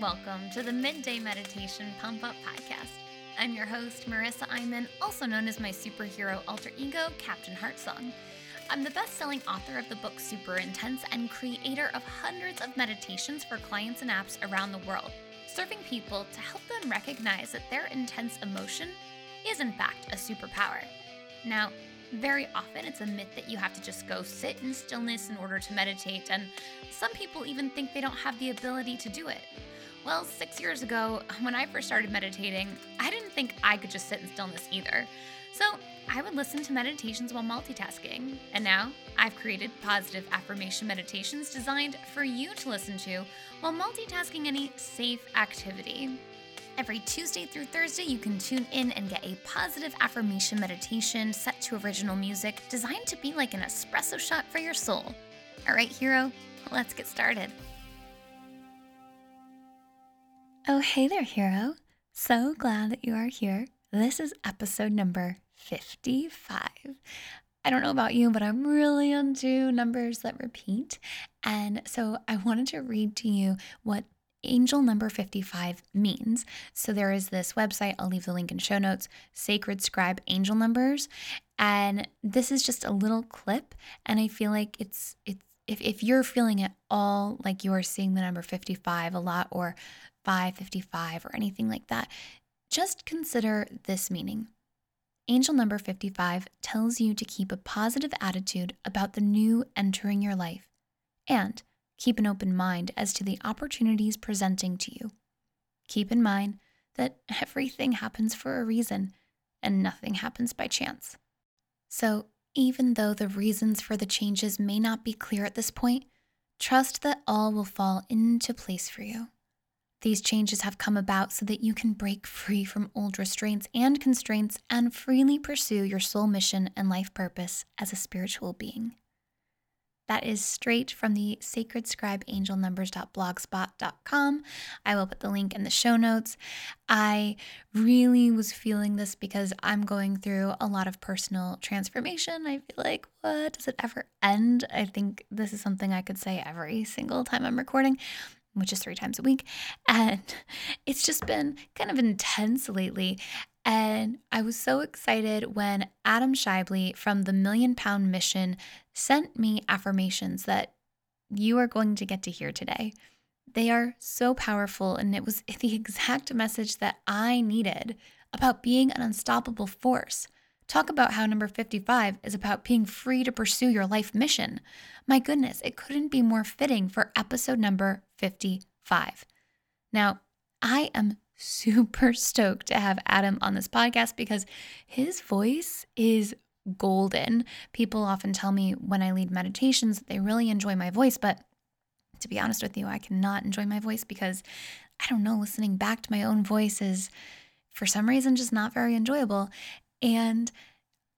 Welcome to the Midday Meditation Pump Up Podcast. I'm your host, Marissa Iman, also known as my superhero alter ego, Captain Heartsong. I'm the best selling author of the book Super Intense and creator of hundreds of meditations for clients and apps around the world, serving people to help them recognize that their intense emotion is, in fact, a superpower. Now, very often it's a myth that you have to just go sit in stillness in order to meditate, and some people even think they don't have the ability to do it. Well, six years ago, when I first started meditating, I didn't think I could just sit in stillness either. So I would listen to meditations while multitasking. And now I've created positive affirmation meditations designed for you to listen to while multitasking any safe activity. Every Tuesday through Thursday, you can tune in and get a positive affirmation meditation set to original music designed to be like an espresso shot for your soul. All right, hero, let's get started. Oh, hey there, hero. So glad that you are here. This is episode number 55. I don't know about you, but I'm really into numbers that repeat. And so I wanted to read to you what angel number 55 means. So there is this website, I'll leave the link in show notes, Sacred Scribe Angel Numbers. And this is just a little clip. And I feel like it's, it's, if, if you're feeling at all like you are seeing the number 55 a lot or 555 or anything like that, just consider this meaning. Angel number 55 tells you to keep a positive attitude about the new entering your life and keep an open mind as to the opportunities presenting to you. Keep in mind that everything happens for a reason and nothing happens by chance. So, even though the reasons for the changes may not be clear at this point, trust that all will fall into place for you. These changes have come about so that you can break free from old restraints and constraints and freely pursue your soul mission and life purpose as a spiritual being. That is straight from the sacred scribe angelnumbers.blogspot.com. I will put the link in the show notes. I really was feeling this because I'm going through a lot of personal transformation. I feel like, what does it ever end? I think this is something I could say every single time I'm recording which is three times a week. And it's just been kind of intense lately. And I was so excited when Adam Schaeuble from the Million Pound Mission sent me affirmations that you are going to get to hear today. They are so powerful, and it was the exact message that I needed about being an unstoppable force. Talk about how number 55 is about being free to pursue your life mission. My goodness, it couldn't be more fitting for episode number 55. Now, I am super stoked to have Adam on this podcast because his voice is golden. People often tell me when I lead meditations that they really enjoy my voice, but to be honest with you, I cannot enjoy my voice because I don't know, listening back to my own voice is for some reason just not very enjoyable. And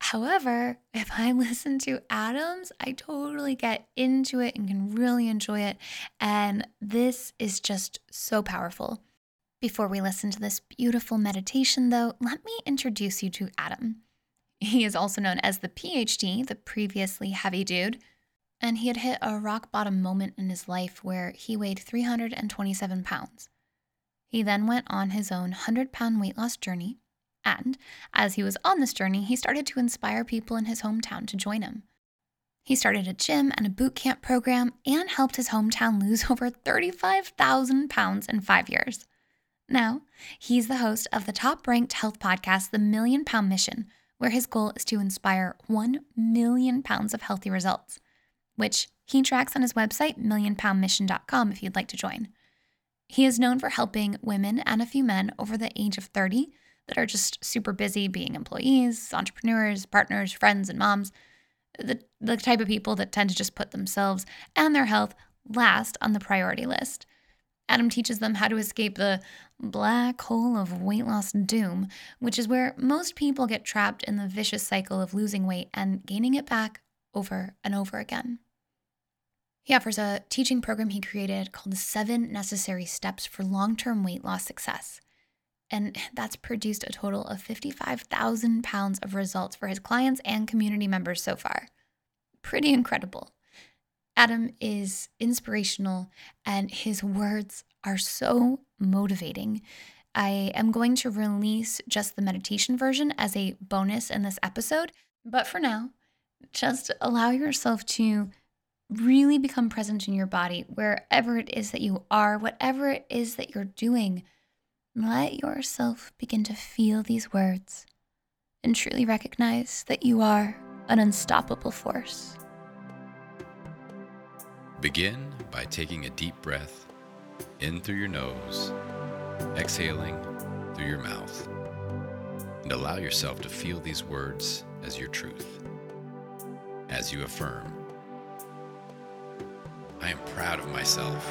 however, if I listen to Adams, I totally get into it and can really enjoy it. And this is just so powerful. Before we listen to this beautiful meditation, though, let me introduce you to Adam. He is also known as the PhD, the previously heavy dude, and he had hit a rock bottom moment in his life where he weighed 327 pounds. He then went on his own 100 pound weight loss journey and as he was on this journey, he started to inspire people in his hometown to join him. He started a gym and a boot camp program and helped his hometown lose over 35,000 pounds in five years. Now, he's the host of the top ranked health podcast, The Million Pound Mission, where his goal is to inspire 1 million pounds of healthy results, which he tracks on his website, millionpoundmission.com, if you'd like to join. He is known for helping women and a few men over the age of 30 that are just super busy being employees, entrepreneurs, partners, friends, and moms. The, the type of people that tend to just put themselves and their health last on the priority list. Adam teaches them how to escape the black hole of weight loss doom, which is where most people get trapped in the vicious cycle of losing weight and gaining it back over and over again. He offers a teaching program he created called the Seven Necessary Steps for Long Term Weight Loss Success and that's produced a total of 55,000 pounds of results for his clients and community members so far. Pretty incredible. Adam is inspirational and his words are so motivating. I am going to release just the meditation version as a bonus in this episode. But for now, just allow yourself to really become present in your body, wherever it is that you are, whatever it is that you're doing. Let yourself begin to feel these words and truly recognize that you are an unstoppable force. Begin by taking a deep breath in through your nose, exhaling through your mouth, and allow yourself to feel these words as your truth. As you affirm, I am proud of myself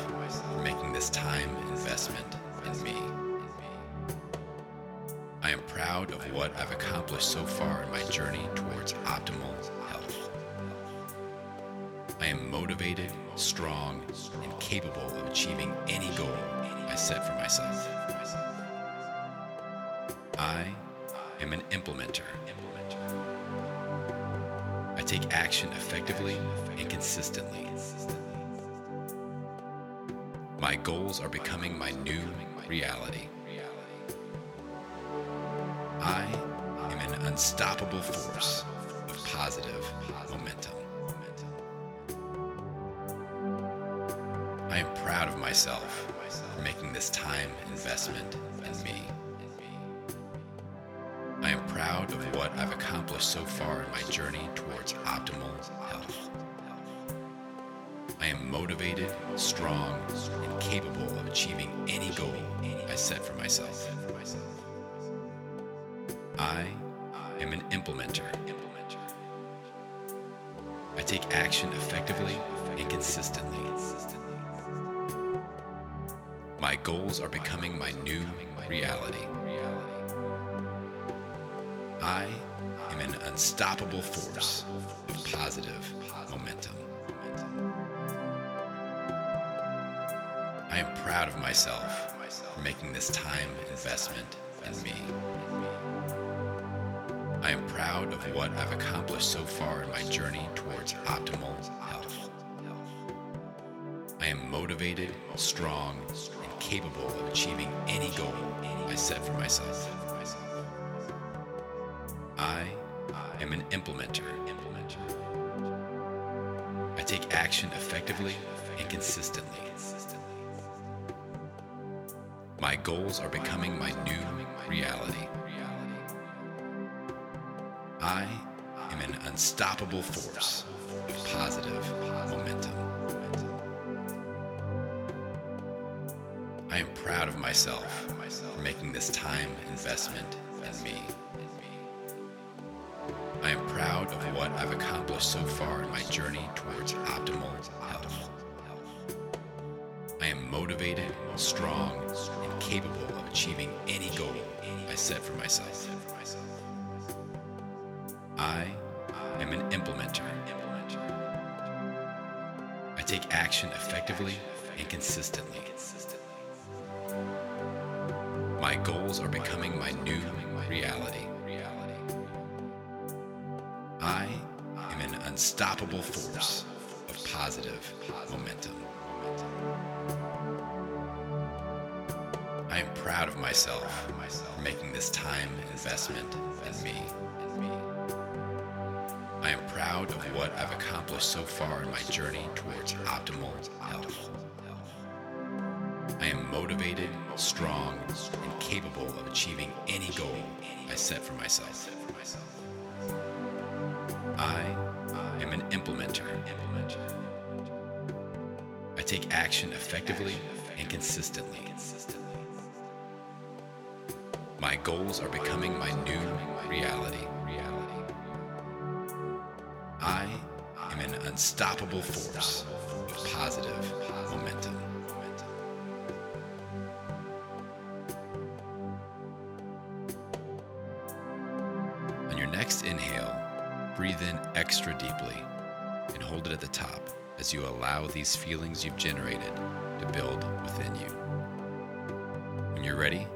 for making this time investment in me. Proud of what I've accomplished so far in my journey towards optimal health. I am motivated, strong, and capable of achieving any goal I set for myself. I am an implementer. I take action effectively and consistently. My goals are becoming my new reality. I am an unstoppable force of positive momentum. I am proud of myself for making this time investment in me. I am proud of what I've accomplished so far in my journey towards optimal health. I am motivated, strong, and capable of achieving any goal I set for myself. I am an implementer. I take action effectively and consistently. My goals are becoming my new reality. I am an unstoppable force of positive momentum. I am proud of myself for making this time investment in me. I am proud of what I've accomplished so far in my journey towards optimal health. I am motivated, strong, and capable of achieving any goal I set for myself. I am an implementer. I take action effectively and consistently. My goals are becoming my new reality. Unstoppable force of positive momentum. I am proud of myself for making this time investment in me. I am proud of what I've accomplished so far in my journey towards optimal health. I am motivated, strong, and capable of achieving any goal I set for myself. I am an implementer. I take action effectively and consistently. My goals are becoming my new reality. I am an unstoppable force of positive momentum. I am proud of myself for making this time investment in me. Of what I've accomplished so far in my journey towards optimal health. I am motivated, strong, and capable of achieving any goal I set for myself. I am an implementer. I take action effectively and consistently. My goals are becoming my new reality. Unstoppable force of positive momentum. On your next inhale, breathe in extra deeply and hold it at the top as you allow these feelings you've generated to build within you. When you're ready,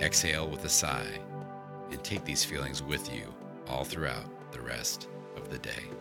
exhale with a sigh and take these feelings with you all throughout the rest of the day.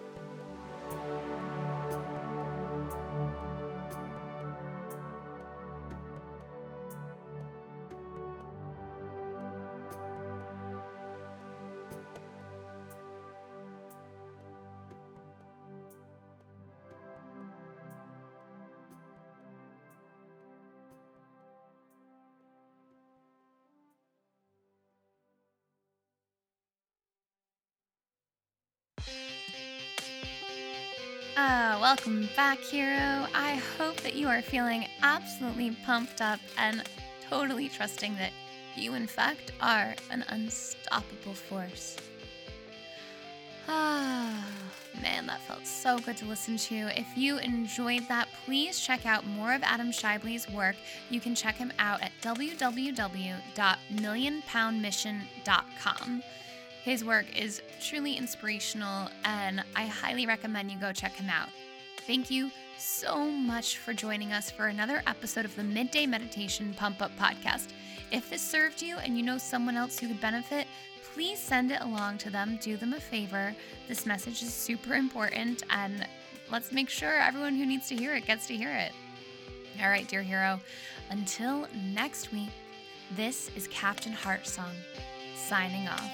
Ah, welcome back, hero. I hope that you are feeling absolutely pumped up and totally trusting that you, in fact, are an unstoppable force. Ah, man, that felt so good to listen to. If you enjoyed that, please check out more of Adam Schaeuble's work. You can check him out at www.millionpoundmission.com. His work is truly inspirational, and I highly recommend you go check him out. Thank you so much for joining us for another episode of the Midday Meditation Pump Up Podcast. If this served you and you know someone else who could benefit, please send it along to them. Do them a favor. This message is super important, and let's make sure everyone who needs to hear it gets to hear it. All right, dear hero, until next week, this is Captain Heartsong signing off.